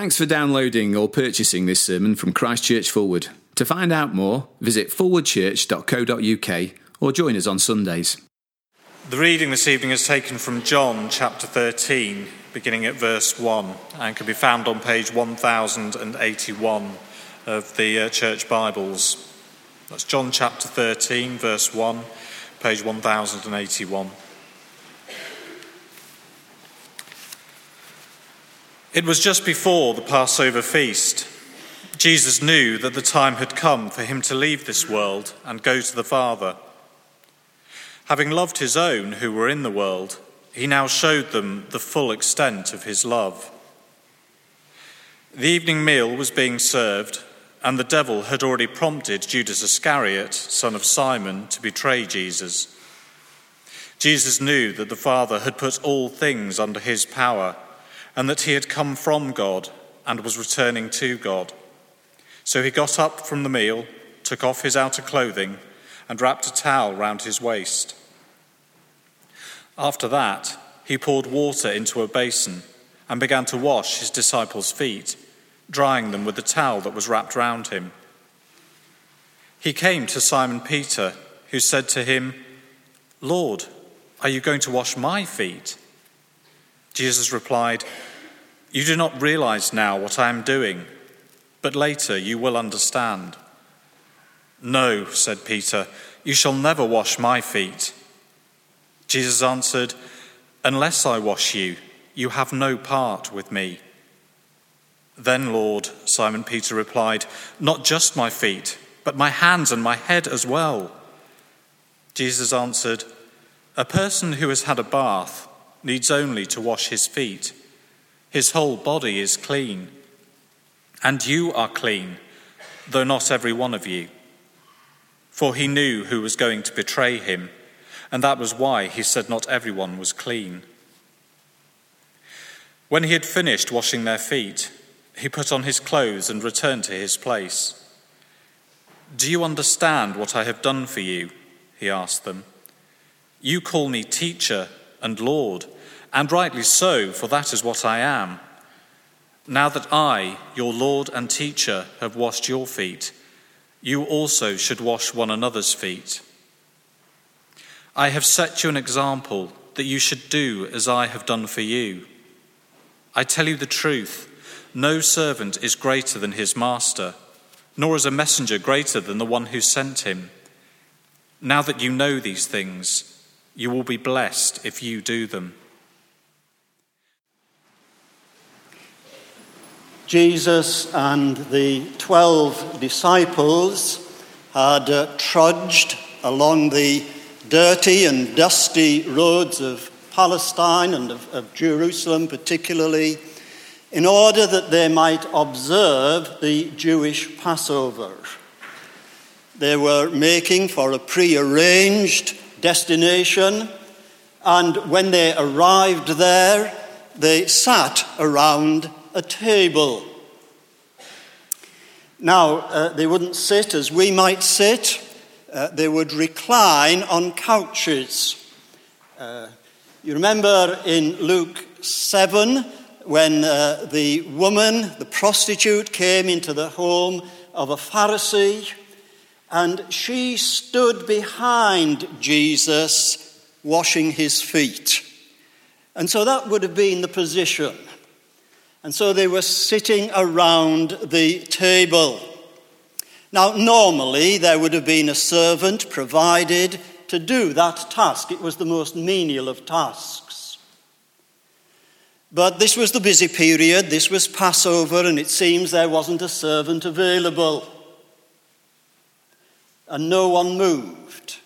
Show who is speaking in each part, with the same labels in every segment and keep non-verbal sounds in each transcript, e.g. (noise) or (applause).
Speaker 1: Thanks for downloading or purchasing this sermon from Christchurch Fulwood. To find out more, visit fulwoodchurch.co.uk or join us on Sundays.
Speaker 2: The reading this evening is taken from John chapter 13, beginning at verse 1, and can be found on page 1081 of the uh, Church Bibles. That's John chapter 13, verse 1, page 1081. It was just before the Passover feast. Jesus knew that the time had come for him to leave this world and go to the Father. Having loved his own who were in the world, he now showed them the full extent of his love. The evening meal was being served, and the devil had already prompted Judas Iscariot, son of Simon, to betray Jesus. Jesus knew that the Father had put all things under his power and that he had come from God and was returning to God. So he got up from the meal, took off his outer clothing, and wrapped a towel round his waist. After that, he poured water into a basin and began to wash his disciples' feet, drying them with the towel that was wrapped round him. He came to Simon Peter, who said to him, Lord, are you going to wash my feet? Jesus replied, You do not realize now what I am doing, but later you will understand. No, said Peter, you shall never wash my feet. Jesus answered, Unless I wash you, you have no part with me. Then, Lord, Simon Peter replied, Not just my feet, but my hands and my head as well. Jesus answered, A person who has had a bath needs only to wash his feet. His whole body is clean. And you are clean, though not every one of you. For he knew who was going to betray him, and that was why he said not everyone was clean. When he had finished washing their feet, he put on his clothes and returned to his place. Do you understand what I have done for you? He asked them. You call me teacher and Lord, and rightly so, for that is what I am. Now that I, your Lord and teacher, have washed your feet, you also should wash one another's feet. I have set you an example that you should do as I have done for you. I tell you the truth no servant is greater than his master, nor is a messenger greater than the one who sent him. Now that you know these things, you will be blessed if you do them.
Speaker 3: Jesus and the twelve disciples had uh, trudged along the dirty and dusty roads of Palestine and of, of Jerusalem, particularly, in order that they might observe the Jewish Passover. They were making for a pre-arranged destination, and when they arrived there, they sat around a table. Now, uh, they wouldn't sit as we might sit, uh, they would recline on couches. Uh, you remember in Luke 7 when uh, the woman, the prostitute, came into the home of a Pharisee and she stood behind Jesus washing his feet. And so that would have been the position. And so they were sitting around the table. Now, normally there would have been a servant provided to do that task. It was the most menial of tasks. But this was the busy period, this was Passover, and it seems there wasn't a servant available and no one moved.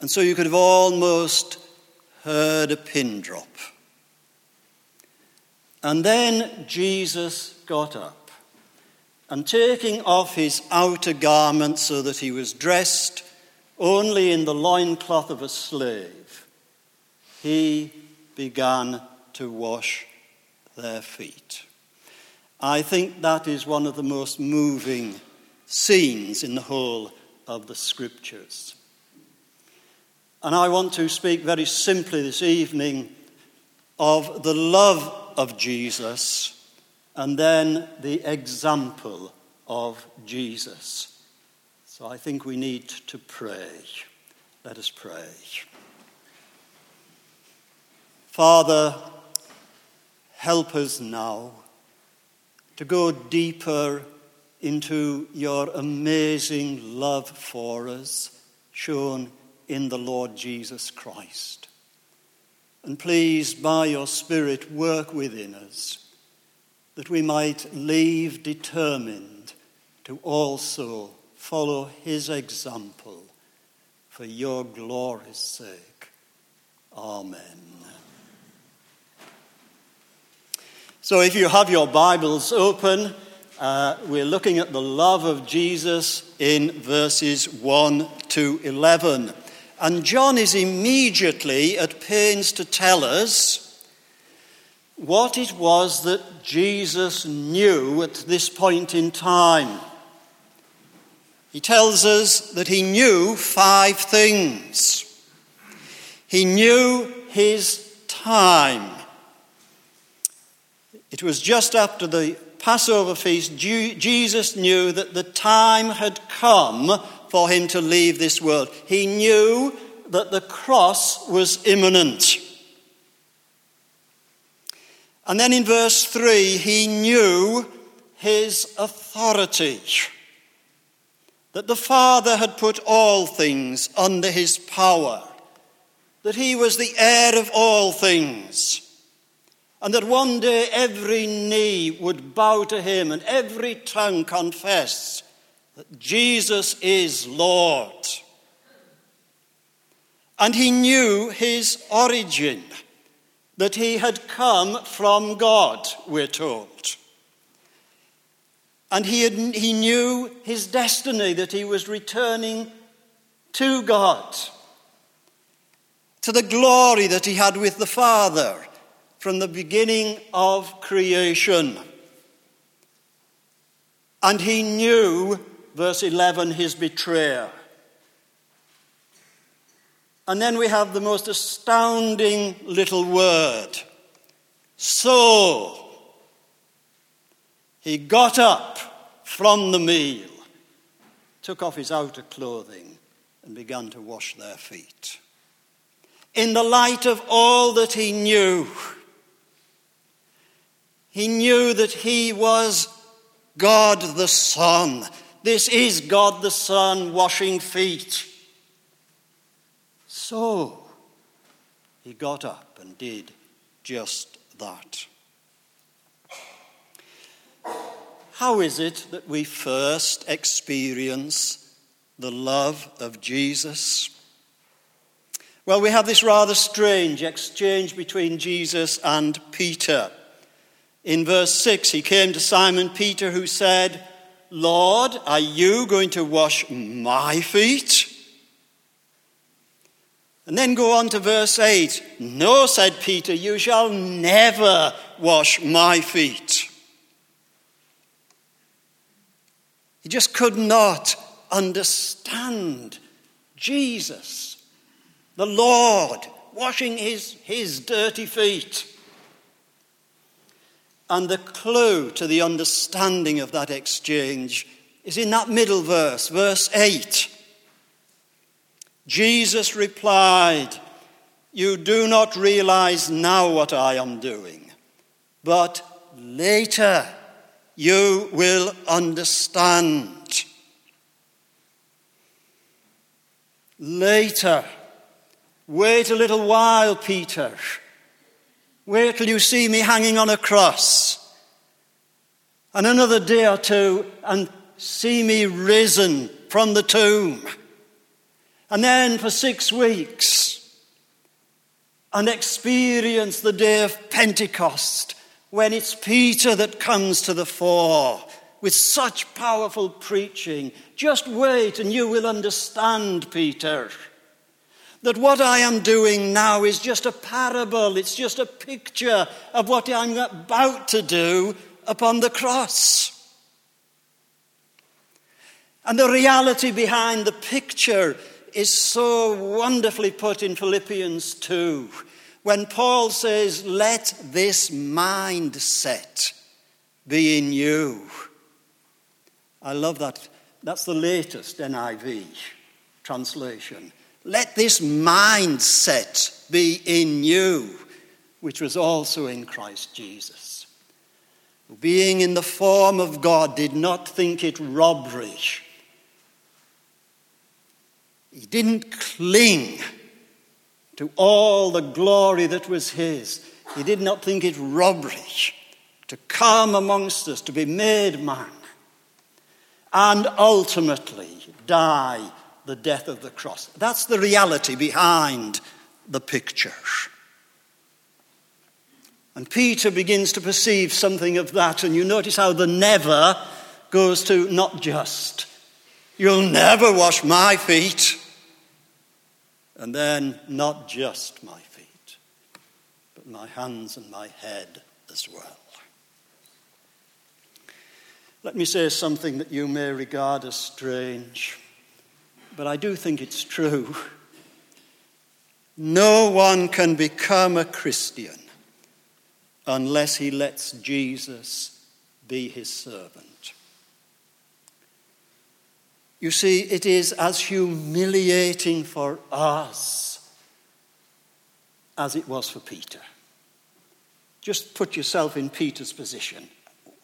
Speaker 3: And so you could have almost heard a pin drop. And then Jesus got up and taking off his outer garment so that he was dressed only in the loincloth of a slave, he began to wash their feet. I think that is one of the most moving scenes in the whole of the scriptures. And I want to speak very simply this evening of the love of Jesus and then the example of Jesus. So I think we need to pray. Let us pray. Father, help us now to go deeper into your amazing love for us shown in the Lord Jesus Christ. And please, by your Spirit, work within us that we might leave determined to also follow his example for your glory's sake. Amen. So, if you have your Bibles open, uh, we're looking at the love of Jesus in verses 1 to 11. And John is immediately at pains to tell us what it was that Jesus knew at this point in time. He tells us that he knew five things. He knew his time. It was just after the Passover feast, Jesus knew that the time had come for him to leave this world. He knew that the cross was imminent. And then in verse 3, he knew his authority. That the Father had put all things under his power. That he was the heir of all things. And that one day every knee would bow to him and every tongue confess that Jesus is Lord. And he knew his origin, that he had come from God, we're told. And he, had, he knew his destiny, that he was returning to God, to the glory that he had with the Father from the beginning of creation. And he knew verse 11, his betrayer. And then we have the most astounding little word. So he got up from the meal, took off his outer clothing, and began to wash their feet. In the light of all that he knew, he knew that he was God the Son, this is God the Son washing feet. So he got up and did just that. How is it that we first experience the love of Jesus? Well, we have this rather strange exchange between Jesus and Peter. In verse 6, he came to Simon Peter, who said, Lord, are you going to wash my feet? And then go on to verse 8. No, said Peter, you shall never wash my feet. He just could not understand Jesus, the Lord, washing his, his dirty feet. And the clue to the understanding of that exchange is in that middle verse, verse 8. Jesus replied, You do not realize now what I am doing, but later you will understand. Later. Wait a little while, Peter. Wait till you see me hanging on a cross. And another day or two, and see me risen from the tomb. And then for six weeks, and experience the day of Pentecost when it's Peter that comes to the fore with such powerful preaching. Just wait and you will understand, Peter that what I am doing now is just a parable, it's just a picture of what I'm about to do upon the cross. And the reality behind the picture is so wonderfully put in Philippians 2 when Paul says, Let this mindset be in you. I love that. That's the latest NIV translation. Let this mindset be in you, which was also in Christ Jesus. Being in the form of God, did not think it robbery. He didn't cling to all the glory that was his. He did not think it robbery to come amongst us, to be made man, and ultimately die the death of the cross. That's the reality behind the picture. And Peter begins to perceive something of that, and you notice how the never goes to not just. You'll never wash my feet. And then, not just my feet, but my hands and my head as well. Let me say something that you may regard as strange but I do think it's true. No one can become a Christian unless he lets Jesus be his servant. You see, it is as humiliating for us as it was for Peter. Just put yourself in Peter's position.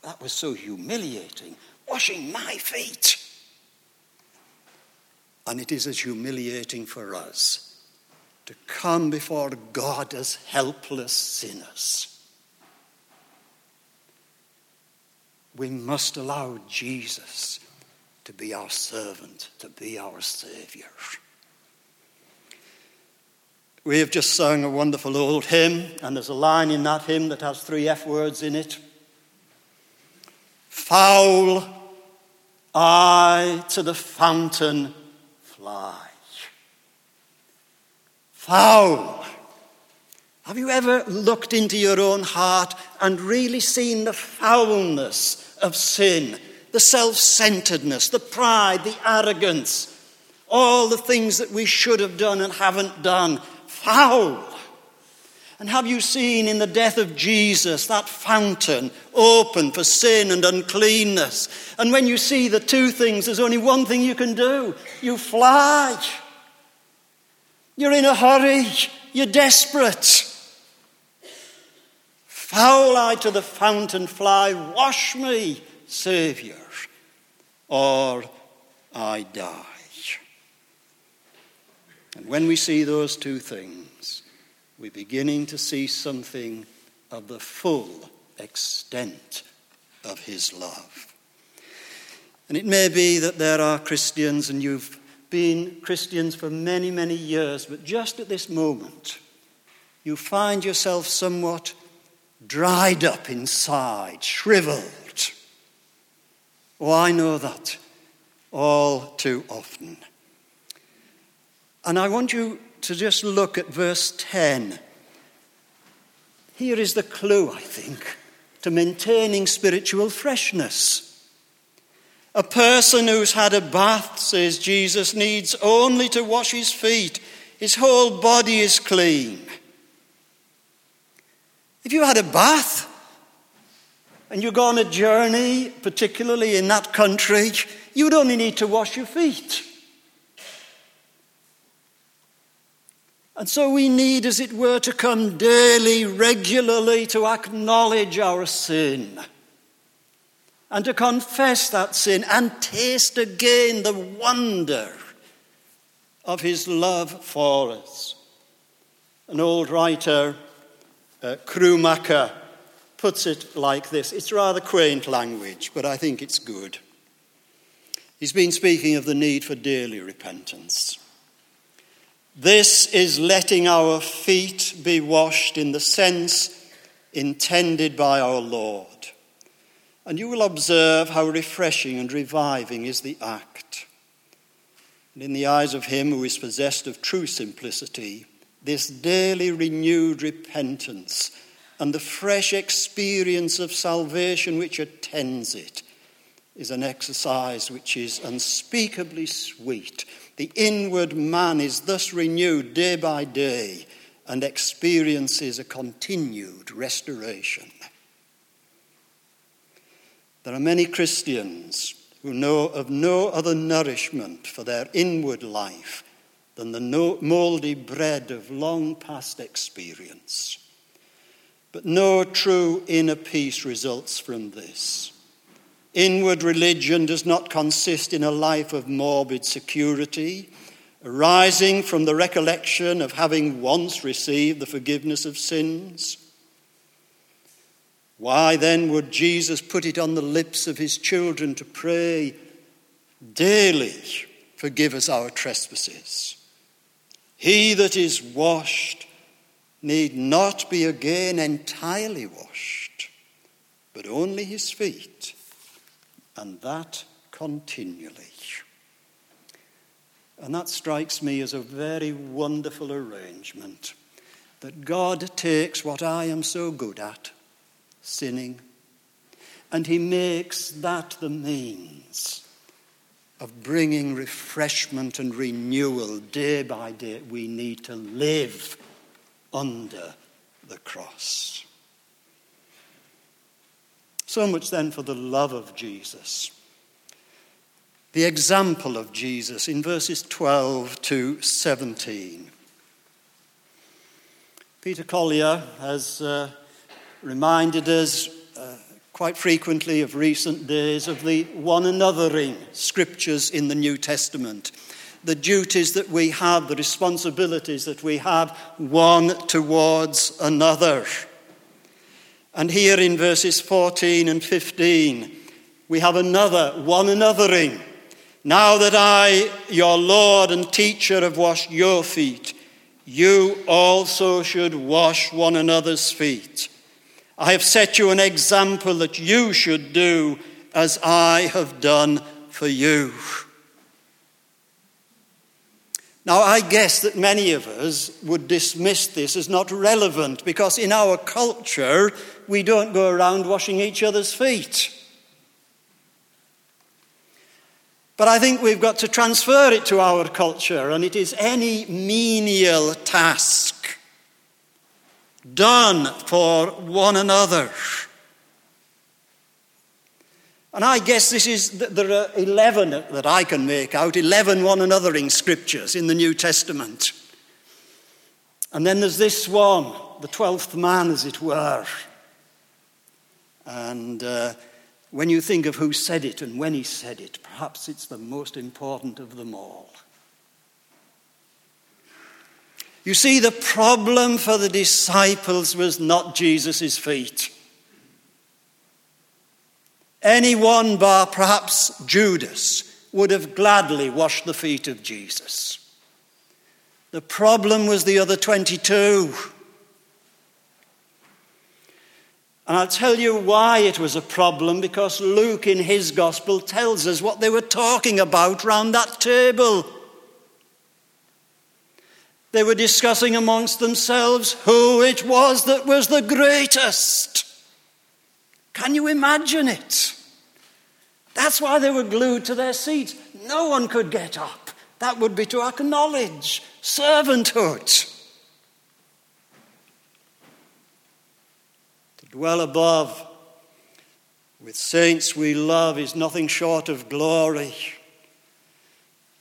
Speaker 3: That was so humiliating. Washing my feet. And it is as humiliating for us to come before God as helpless sinners. We must allow Jesus to be our servant, to be our Saviour. We have just sung a wonderful old hymn, and there's a line in that hymn that has three F words in it. Foul I to the fountain fly. Foul. Have you ever looked into your own heart and really seen the foulness of sin, the self centeredness, the pride, the arrogance, all the things that we should have done and haven't done? Foul. And have you seen in the death of Jesus that fountain open for sin and uncleanness? And when you see the two things, there's only one thing you can do you fly. You're in a hurry, you're desperate. Foul I to the fountain fly, wash me, Saviour, or I die. And when we see those two things, we're beginning to see something of the full extent of his love. And it may be that there are Christians, and you've been Christians for many, many years, but just at this moment, you find yourself somewhat dried up inside, shriveled. Oh, I know that all too often. And I want you to just look at verse 10. Here is the clue, I think, to maintaining spiritual freshness. A person who's had a bath, says Jesus, needs only to wash his feet. His whole body is clean. If you had a bath and you go on a journey, particularly in that country, you would only need to wash your feet. And so we need, as it were, to come daily, regularly to acknowledge our sin and to confess that sin and taste again the wonder of his love for us. An old writer, uh, Krummacher, puts it like this. It's rather quaint language, but I think it's good. He's been speaking of the need for daily repentance. This is letting our feet be washed in the sense intended by our Lord. And you will observe how refreshing and reviving is the act. And in the eyes of him who is possessed of true simplicity, this daily renewed repentance and the fresh experience of salvation which attends it is an exercise which is unspeakably sweet the inward man is thus renewed day by day and experiences a continued restoration. There are many Christians who know of no other nourishment for their inward life than the mouldy bread of long past experience. But no true inner peace results from this. Inward religion does not consist in a life of morbid security, arising from the recollection of having once received the forgiveness of sins. Why then would Jesus put it on the lips of his children to pray daily, forgive us our trespasses? He that is washed need not be again entirely washed, but only his feet, and that continually. And that strikes me as a very wonderful arrangement that God takes what I am so good at, sinning, and He makes that the means of bringing refreshment and renewal day by day. We need to live under the cross. So much then for the love of Jesus. The example of Jesus in verses 12 to 17. Peter Collier has uh, reminded us uh, quite frequently of recent days of the one anothering scriptures in the New Testament the duties that we have, the responsibilities that we have one towards another. And here in verses 14 and 15, we have another one anothering. Now that I, your Lord and teacher, have washed your feet, you also should wash one another's feet. I have set you an example that you should do as I have done for you. Now, I guess that many of us would dismiss this as not relevant because in our culture, we don't go around washing each other's feet. But I think we've got to transfer it to our culture, and it is any menial task done for one another. And I guess this is, there are 11 that I can make out, 11 one anothering scriptures in the New Testament. And then there's this one, the 12th man, as it were. And uh, when you think of who said it and when he said it, perhaps it's the most important of them all. You see, the problem for the disciples was not Jesus' feet. Anyone bar perhaps Judas would have gladly washed the feet of Jesus. The problem was the other 22. And I'll tell you why it was a problem because Luke in his gospel tells us what they were talking about round that table. They were discussing amongst themselves who it was that was the greatest. Can you imagine it? That's why they were glued to their seats. No one could get up. That would be to acknowledge servanthood. Dwell above with saints we love is nothing short of glory.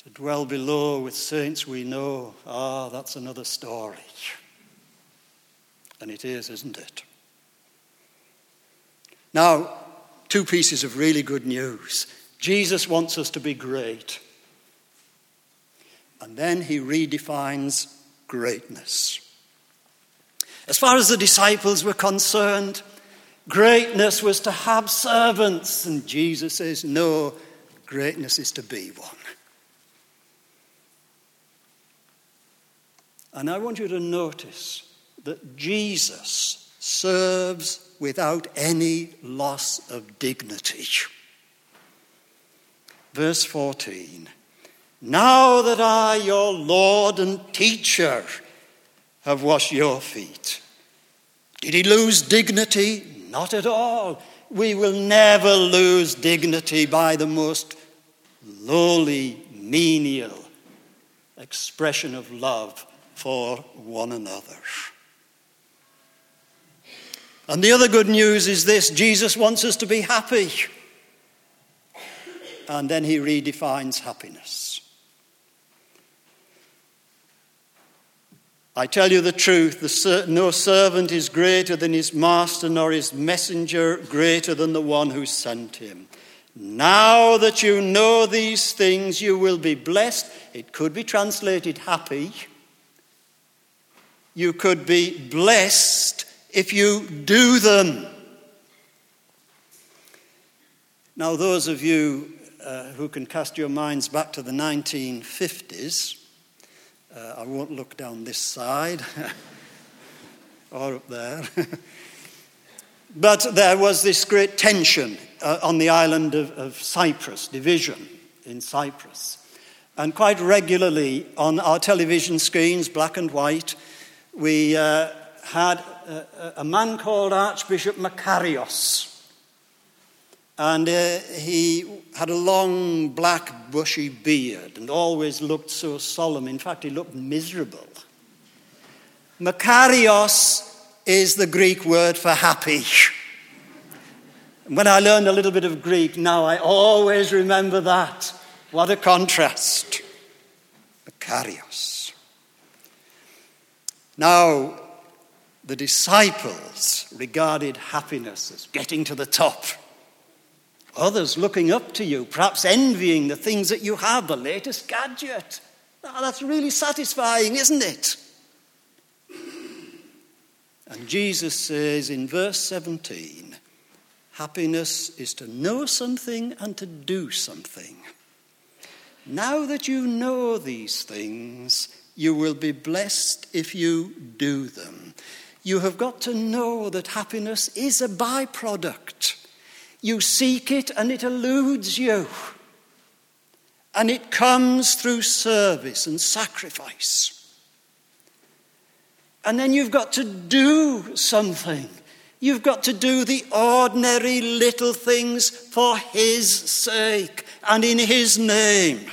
Speaker 3: To dwell below with saints we know, ah, that's another story. And it is, isn't it? Now, two pieces of really good news. Jesus wants us to be great. And then he redefines greatness. As far as the disciples were concerned, greatness was to have servants. And Jesus says, no, greatness is to be one. And I want you to notice that Jesus serves without any loss of dignity. Verse 14 Now that I, your Lord and teacher, have washed your feet. Did he lose dignity? Not at all. We will never lose dignity by the most lowly, menial expression of love for one another. And the other good news is this Jesus wants us to be happy. and then he redefines happiness. I tell you the truth, the, no servant is greater than his master, nor his messenger greater than the one who sent him. Now that you know these things, you will be blessed. It could be translated happy. You could be blessed if you do them. Now, those of you uh, who can cast your minds back to the 1950s, uh, I won't look down this side (laughs) or up there. (laughs) but there was this great tension uh, on the island of, of Cyprus, division in Cyprus. And quite regularly on our television screens, black and white, we uh, had a, a, man called Archbishop Makarios. And uh, he had a long, black, bushy beard and always looked so solemn. In fact, he looked miserable. Makarios is the Greek word for happy. When I learned a little bit of Greek, now I always remember that. What a contrast. Makarios. Now, the disciples regarded happiness as getting to the top Others looking up to you, perhaps envying the things that you have, the latest gadget. Oh, that's really satisfying, isn't it? And Jesus says in verse 17 happiness is to know something and to do something. Now that you know these things, you will be blessed if you do them. You have got to know that happiness is a byproduct. You seek it and it eludes you. And it comes through service and sacrifice. And then you've got to do something. You've got to do the ordinary little things for His sake and in His name.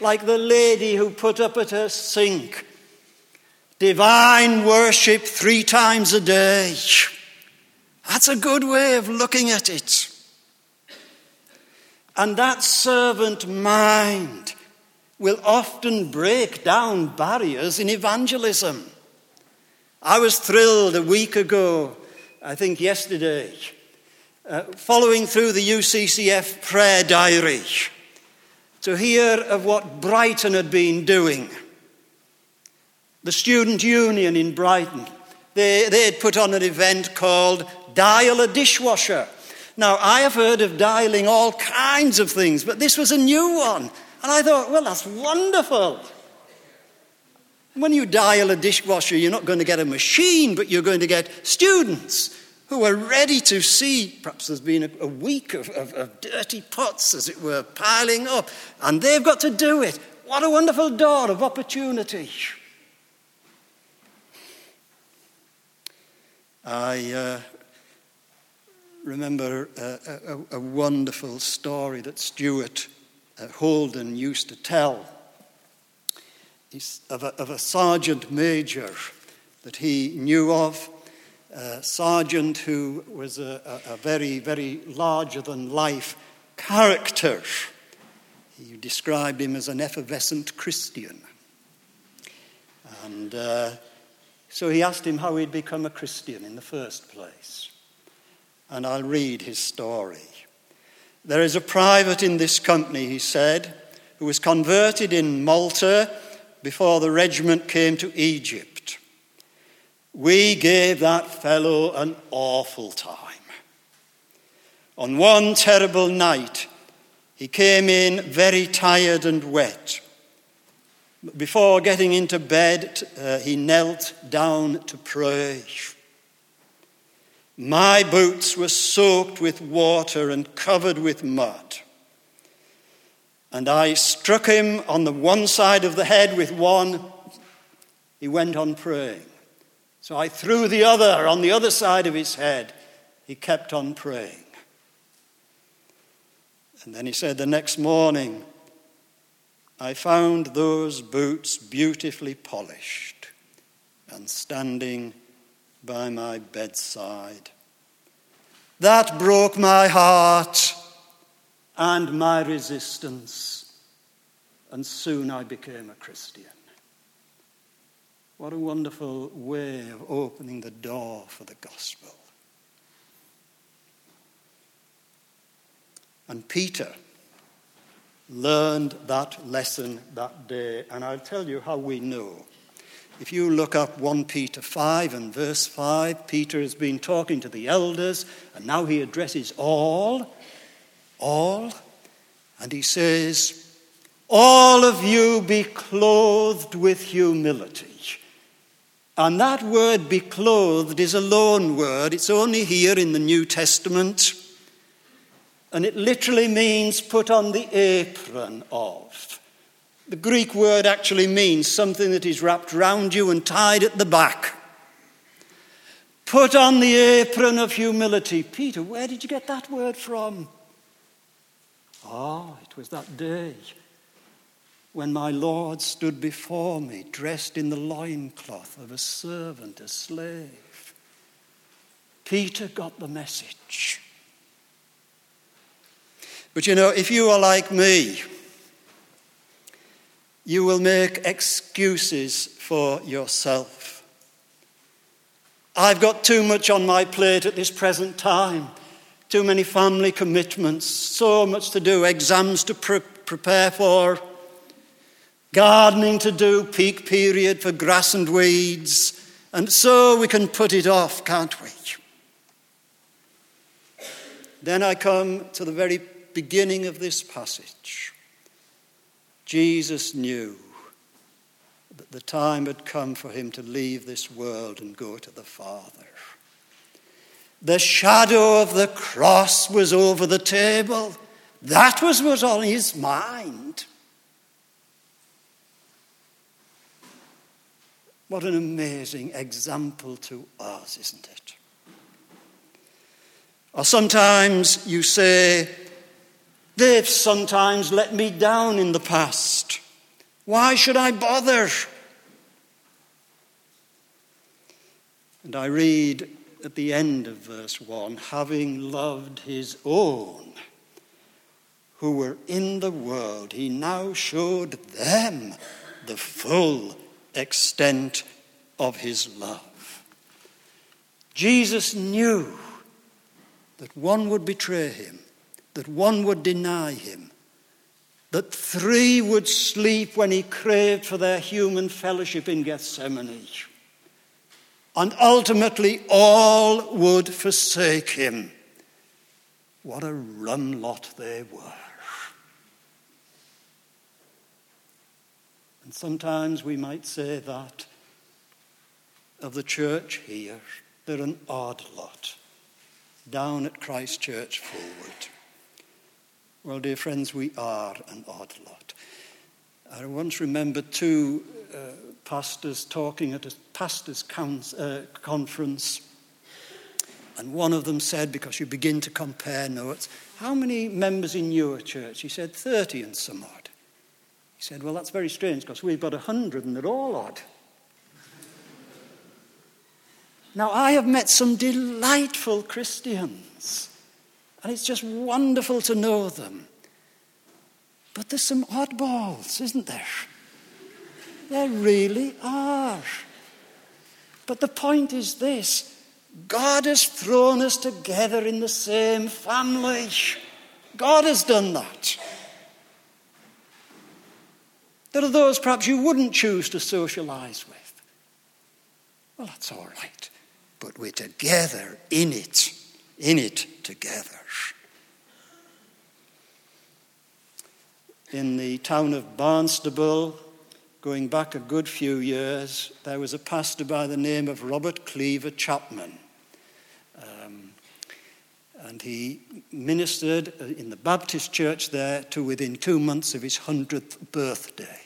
Speaker 3: Like the lady who put up at her sink divine worship three times a day. That's a good way of looking at it. And that servant mind will often break down barriers in evangelism. I was thrilled a week ago, I think yesterday, uh, following through the UCCF prayer diary to hear of what Brighton had been doing. The Student Union in Brighton, they, they had put on an event called dial a dishwasher. Now, I have heard of dialing all kinds of things, but this was a new one. And I thought, well, that's wonderful. When you dial a dishwasher, you're not going to get a machine, but you're going to get students who are ready to see. Perhaps there's been a, week of, of, of dirty pots, as it were, piling up, and they've got to do it. What a wonderful door of opportunity. I uh, remember a, a, a wonderful story that Stuart uh, Holden used to tell of a, of a, sergeant major that he knew of, a sergeant who was a, a very, very larger than life character. He described him as an effervescent Christian. And uh, so he asked him how he'd become a Christian in the first place and I'll read his story. There is a private in this company, he said, who was converted in Malta before the regiment came to Egypt. We gave that fellow an awful time. On one terrible night, he came in very tired and wet. Before getting into bed, uh, he knelt down to pray. My boots were soaked with water and covered with mud. And I struck him on the one side of the head with one. He went on praying. So I threw the other on the other side of his head. He kept on praying. And then he said, The next morning, I found those boots beautifully polished and standing by my bedside. That broke my heart. and my resistance, and soon I became a Christian. What a wonderful way of opening the door for the gospel. And Peter learned that lesson that day, and I'll tell you how we know. If you look up 1 Peter 5 and verse 5, Peter has been talking to the elders, and now he addresses all, all, and he says, All of you be clothed with humility. And that word be clothed is a loan word, it's only here in the New Testament. And it literally means put on the apron of. The Greek word actually means something that is wrapped round you and tied at the back. Put on the apron of humility. Peter, where did you get that word from? Ah, it was that day when my Lord stood before me, dressed in the loincloth of a servant, a slave. Peter got the message. But you know, if you are like me, you will make excuses for yourself. I've got too much on my plate at this present time, too many family commitments, so much to do, exams to pre- prepare for, gardening to do, peak period for grass and weeds, and so we can put it off, can't we? Then I come to the very beginning of this passage. Jesus knew that the time had come for him to leave this world and go to the Father. The shadow of the cross was over the table. That was what was on his mind. What an amazing example to us, isn't it? Or sometimes you say, They've sometimes let me down in the past. Why should I bother? And I read at the end of verse 1 having loved his own who were in the world, he now showed them the full extent of his love. Jesus knew that one would betray him that one would deny him, that three would sleep when he craved for their human fellowship in Gethsemane, and ultimately all would forsake him. What a rum lot they were. And sometimes we might say that of the church here, they're an odd lot down at Christ Church Fulwood. Well, dear friends, we are an odd lot. I once remember two uh, pastors talking at a pastors' uh, conference, and one of them said, because you begin to compare notes, how many members in your church? He said, 30 and some odd. He said, well, that's very strange because we've got 100 and they're all odd. Now, I have met some delightful Christians and it's just wonderful to know them. But there's some oddballs, isn't there? There really are. But the point is this God has thrown us together in the same family. God has done that. There are those perhaps you wouldn't choose to socialize with. Well, that's all right. But we're together in it, in it together. In the town of Barnstaple, going back a good few years, there was a pastor by the name of Robert Cleaver Chapman. Um, and he ministered in the Baptist church there to within two months of his 100th birthday.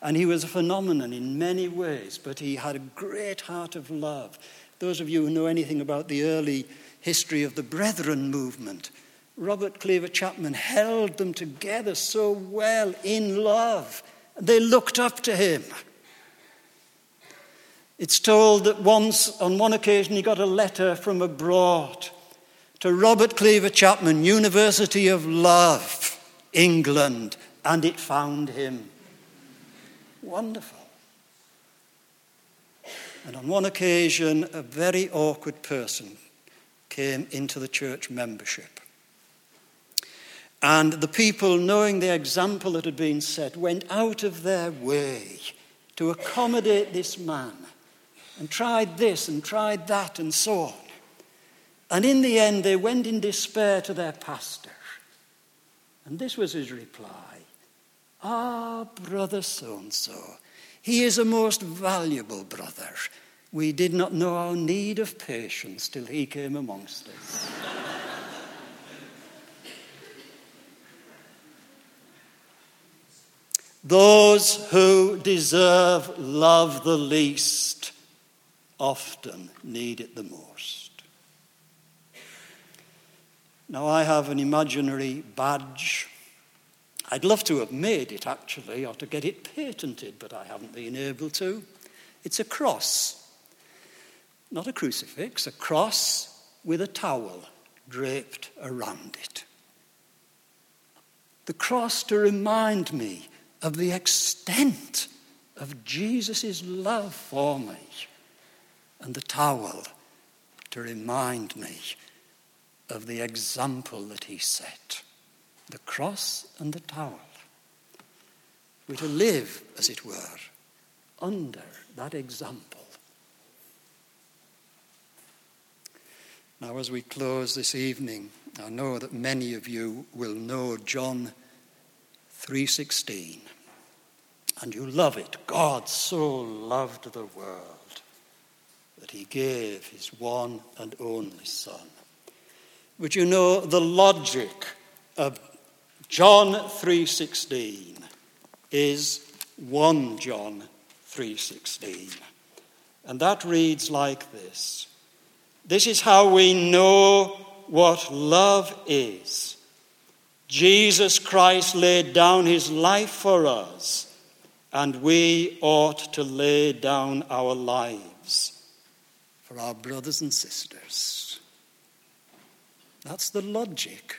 Speaker 3: And he was a phenomenon in many ways, but he had a great heart of love. Those of you who know anything about the early history of the Brethren movement, Robert Cleaver Chapman held them together so well in love. They looked up to him. It's told that once, on one occasion, he got a letter from abroad to Robert Cleaver Chapman, University of Love, England, and it found him. Wonderful. And on one occasion, a very awkward person came into the church membership. And the people, knowing the example that had been set, went out of their way to accommodate this man and tried this and tried that and so on. And in the end, they went in despair to their pastor. And this was his reply Ah, brother so and so, he is a most valuable brother. We did not know our need of patience till he came amongst us. Those who deserve love the least often need it the most. Now, I have an imaginary badge. I'd love to have made it actually, or to get it patented, but I haven't been able to. It's a cross. Not a crucifix, a cross with a towel draped around it. The cross to remind me of the extent of Jesus' love for me, and the towel to remind me of the example that he set. The cross and the towel. We're to live, as it were, under that example. Now, as we close this evening, I know that many of you will know John 3:16 and you love it. God so loved the world that he gave his one and only Son. But you know the logic of John 3:16 is 1 John 3:16. And that reads like this. This is how we know what love is. Jesus Christ laid down his life for us and we ought to lay down our lives for our brothers and sisters. That's the logic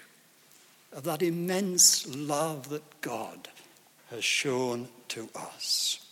Speaker 3: of that immense love that God has shown to us.